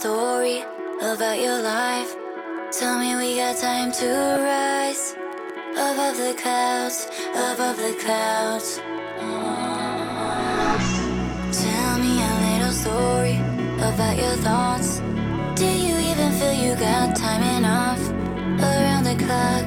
story about your life. Tell me we got time to rise above the clouds, above the clouds. Tell me a little story about your thoughts. Do you even feel you got time enough? Around the clock,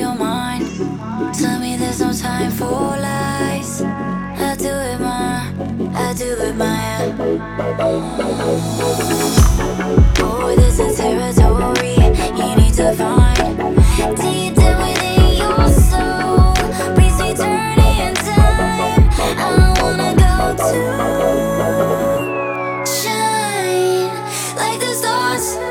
your mind. Tell me there's no time for lies. I do it my, I do it my. Boy, this is territory you need to find. Deep down within your soul, please return turning in time. I wanna go to shine like the stars.